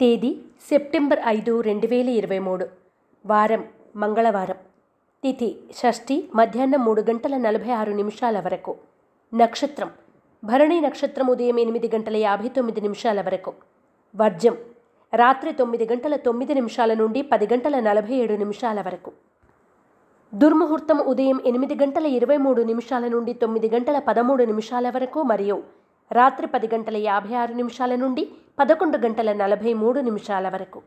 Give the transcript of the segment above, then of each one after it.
తేదీ సెప్టెంబర్ ఐదు రెండు వేల ఇరవై మూడు. వారం మంగళవారం. తిథి షష్ఠి మధ్యాహ్నం మూడు గంటల నలభై ఆరు నిమిషాల వరకు. నక్షత్రం భరణి నక్షత్రం ఉదయం ఎనిమిది గంటల యాభై తొమ్మిది నిమిషాల వరకు. వర్జం రాత్రి తొమ్మిది గంటల తొమ్మిది నిమిషాల నుండి పది గంటల నలభై ఏడు నిమిషాల వరకు. దుర్ముహూర్తం ఉదయం ఎనిమిది గంటల ఇరవై మూడు నిమిషాల నుండి తొమ్మిది గంటల పదమూడు నిమిషాల వరకు మరియు రాత్రి పది గంటల యాభై ఆరు నిమిషాల నుండి పదకొండు గంటల నలభై మూడు నిమిషాల వరకు.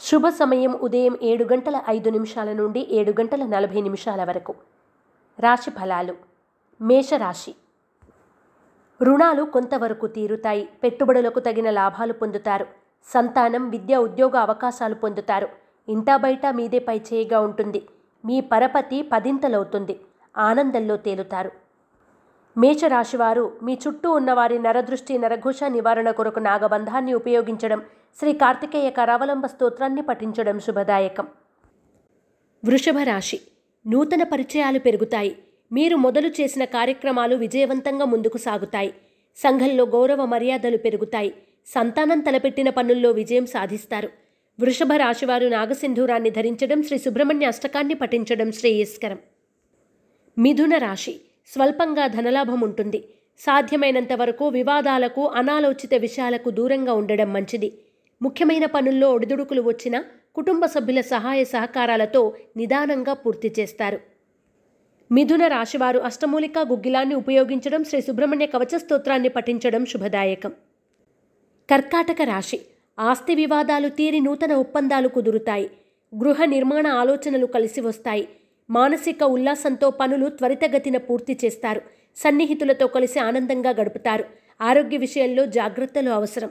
శుభ సమయం ఉదయం ఏడు గంటల ఐదు నిమిషాల నుండి ఏడు గంటల నలభై నిమిషాల వరకు. రాశి ఫలాలు. మేషరాశి. రుణాలు కొంతవరకు తీరుతాయి. పెట్టుబడులకు తగిన లాభాలు పొందుతారు. సంతానం విద్య ఉద్యోగ అవకాశాలు పొందుతారు. ఇంటా బయట మీదే పైచేయిగా ఉంటుంది. మీ పరపతి పదింతలవుతుంది. ఆనందంలో తేలుతారు. మేషరాశివారు మీ చుట్టూ ఉన్నవారి నరదృష్టి నరఘోష నివారణ కొరకు నాగబంధాన్ని ఉపయోగించడం శ్రీ కార్తికేయ కరావలంబ స్తోత్రాన్ని పఠించడం శుభదాయకం. వృషభ రాశి. నూతన పరిచయాలు పెరుగుతాయి. మీరు మొదలు చేసిన కార్యక్రమాలు విజయవంతంగా ముందుకు సాగుతాయి. సంఘంలో గౌరవ మర్యాదలు పెరుగుతాయి. సంతానం తలపెట్టిన పనుల్లో విజయం సాధిస్తారు. వృషభ రాశివారు నాగసింధూరాన్ని ధరించడం శ్రీ సుబ్రహ్మణ్య అష్టకాన్ని పఠించడం శ్రేయస్కరం. మిథున రాశి. స్వల్పంగా ధనలాభం ఉంటుంది. సాధ్యమైనంత వరకు వివాదాలకు అనాలోచిత విషయాలకు దూరంగా ఉండడం మంచిది. ముఖ్యమైన పనుల్లో ఒడిదుడుకులు వచ్చినా కుటుంబ సభ్యుల సహాయ సహకారాలతో నిదానంగా పూర్తి చేస్తారు. మిథున రాశివారు అష్టమూలిక గుగ్గిలాన్ని ఉపయోగించడం శ్రీ సుబ్రహ్మణ్య కవచ స్తోత్రాన్ని పఠించడం శుభదాయకం. కర్కాటక రాశి ఆస్తి వివాదాలు తీరి నూతన ఒప్పందాలు కుదురుతాయి. గృహ నిర్మాణ ఆలోచనలు కలిసి వస్తాయి. మానసిక ఉల్లాసంతో పనులు త్వరితగతిన పూర్తి చేస్తారు. సన్నిహితులతో కలిసి ఆనందంగా గడుపుతారు. ఆరోగ్య విషయంలో జాగ్రత్తలు అవసరం.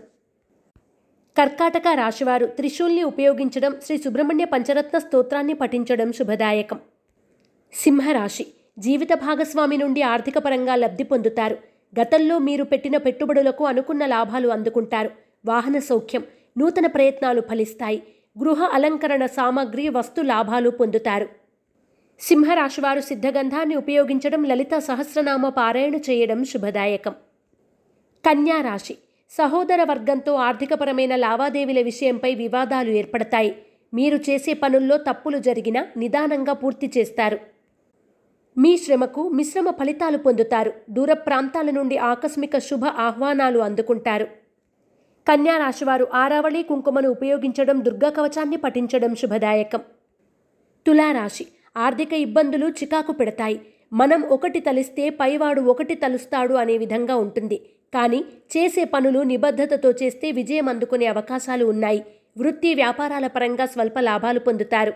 కర్కాటక రాశివారు త్రిశూల్ని ఉపయోగించడం శ్రీ సుబ్రహ్మణ్య పంచరత్న స్తోత్రాన్ని పఠించడం శుభదాయకం. సింహరాశి జీవిత భాగస్వామి నుండి ఆర్థిక పరంగా లబ్ధి పొందుతారు. గతంలో మీరు పెట్టిన పెట్టుబడులకు అనుకున్న లాభాలు అందుకుంటారు. వాహన సౌఖ్యం నూతన ప్రయత్నాలు ఫలిస్తాయి. గృహ అలంకరణ సామాగ్రి వస్తు లాభాలు పొందుతారు. సింహరాశివారు సిద్ధగంధాన్ని ఉపయోగించడం లలిత సహస్రనామ పారాయణ చేయడం శుభదాయకం. కన్యా రాశి. సహోదర వర్గంతో ఆర్థికపరమైన లావాదేవీల విషయంపై వివాదాలు ఏర్పడతాయి. మీరు చేసే పనుల్లో తప్పులు జరిగినా నిదానంగా పూర్తి చేస్తారు. మీ శ్రమకు మిశ్రమ ఫలితాలు పొందుతారు. దూర ప్రాంతాల నుండి ఆకస్మిక శుభ ఆహ్వానాలు అందుకుంటారు. కన్యా రాశివారు ఆరావళి కుంకుమను ఉపయోగించడం దుర్గా కవచాన్ని పఠించడం శుభదాయకం. తులారాశి. ఆర్థిక ఇబ్బందులు చికాకు పెడతాయి. మనం ఒకటి తలిస్తే పైవాడు ఒకటి తలుస్తాడు అనే విధంగా ఉంటుంది. కానీ చేసే పనులు నిబద్ధతతో చేస్తే విజయం అందుకునే అవకాశాలు ఉన్నాయి. వృత్తి వ్యాపారాల పరంగా స్వల్ప లాభాలు పొందుతారు.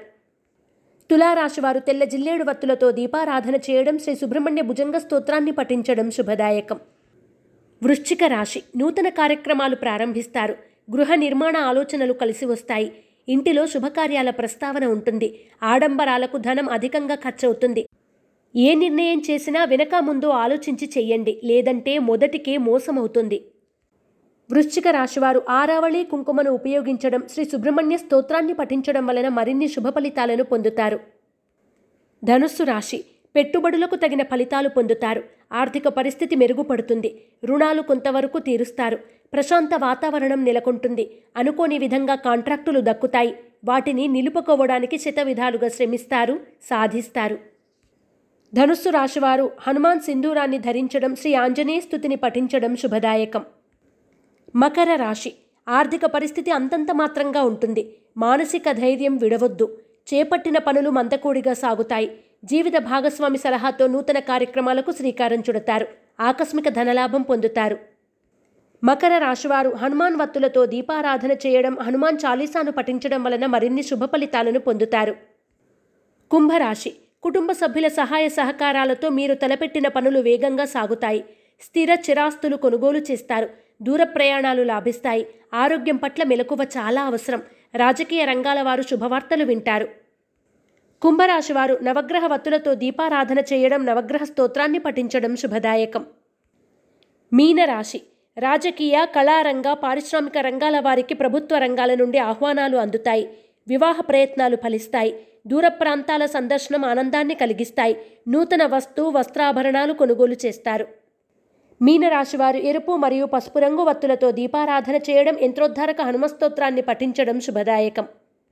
తులారాశివారు తెల్ల జిల్లేడు వత్తులతో దీపారాధన చేయడం శ్రీ సుబ్రహ్మణ్య భుజంగ స్తోత్రాన్ని పఠించడం శుభదాయకం. వృశ్చిక రాశి నూతన కార్యక్రమాలు ప్రారంభిస్తారు. గృహ నిర్మాణ ఆలోచనలు కలిసి వస్తాయి. ఇంటిలో శుభకార్యాల ప్రస్తావన ఉంటుంది. ఆడంబరాలకు ధనం అధికంగా ఖర్చవుతుంది. ఏ నిర్ణయం చేసినా వెనక ముందు ఆలోచించి చెయ్యండి. లేదంటే మొదటికే మోసమవుతుంది. వృశ్చిక రాశివారు ఆరావళి కుంకుమను ఉపయోగించడం శ్రీ సుబ్రహ్మణ్య స్తోత్రాన్ని పఠించడం వలన మరిన్ని శుభ ఫలితాలను పొందుతారు. ధనుస్సు రాశి పెట్టుబడులకు తగిన ఫలితాలు పొందుతారు. ఆర్థిక పరిస్థితి మెరుగుపడుతుంది. రుణాలు కొంతవరకు తీరుస్తారు. ప్రశాంత వాతావరణం నెలకొంటుంది. అనుకోని విధంగా కాంట్రాక్టులు దక్కుతాయి. వాటిని నిలుపుకోవడానికి శతవిధాలుగా శ్రమిస్తారు సాధిస్తారు. ధనుస్సు రాశివారు హనుమాన్ సింధూరాన్ని ధరించడం శ్రీ ఆంజనేయ స్థుతిని పఠించడం శుభదాయకం. మకర రాశి ఆర్థిక పరిస్థితి అంతంత మాత్రంగా ఉంటుంది. మానసిక ధైర్యం విడవద్దు. చేపట్టిన పనులు మందకూడిగా సాగుతాయి. జీవిత భాగస్వామి సలహాతో నూతన కార్యక్రమాలకు శ్రీకారం చుడతారు. ఆకస్మిక ధనలాభం పొందుతారు. మకర రాశివారు హనుమాన్ వత్తులతో దీపారాధన చేయడం హనుమాన్ చాలీసాను పఠించడం వలన మరిన్ని శుభ ఫలితాలను పొందుతారు. కుంభరాశి కుటుంబ సభ్యుల సహాయ సహకారాలతో మీరు తలపెట్టిన పనులు వేగంగా సాగుతాయి. స్థిర చిరాస్తులు కొనుగోలు చేస్తారు. దూర ప్రయాణాలు లాభిస్తాయి. ఆరోగ్యం పట్ల మెలకువ చాలా అవసరం. రాజకీయ రంగాల వారు శుభవార్తలు వింటారు. కుంభరాశివారు నవగ్రహ వత్తులతో దీపారాధన చేయడం నవగ్రహ స్తోత్రాన్ని పఠించడం శుభదాయకం. మీనరాశి రాజకీయ కళారంగ పారిశ్రామిక రంగాల వారికి ప్రభుత్వ రంగాల నుండి ఆహ్వానాలు అందుతాయి. వివాహ ప్రయత్నాలు ఫలిస్తాయి. దూర ప్రాంతాల సందర్శనం ఆనందాన్ని కలిగిస్తాయి. నూతన వస్తు వస్త్రాభరణాలు కొనుగోలు చేస్తారు. మీనరాశివారు ఎరుపు మరియు పసుపు రంగు వత్తులతో దీపారాధన చేయడం యంత్రోద్ధారక హనుమస్తోత్రాన్ని పఠించడం శుభదాయకం.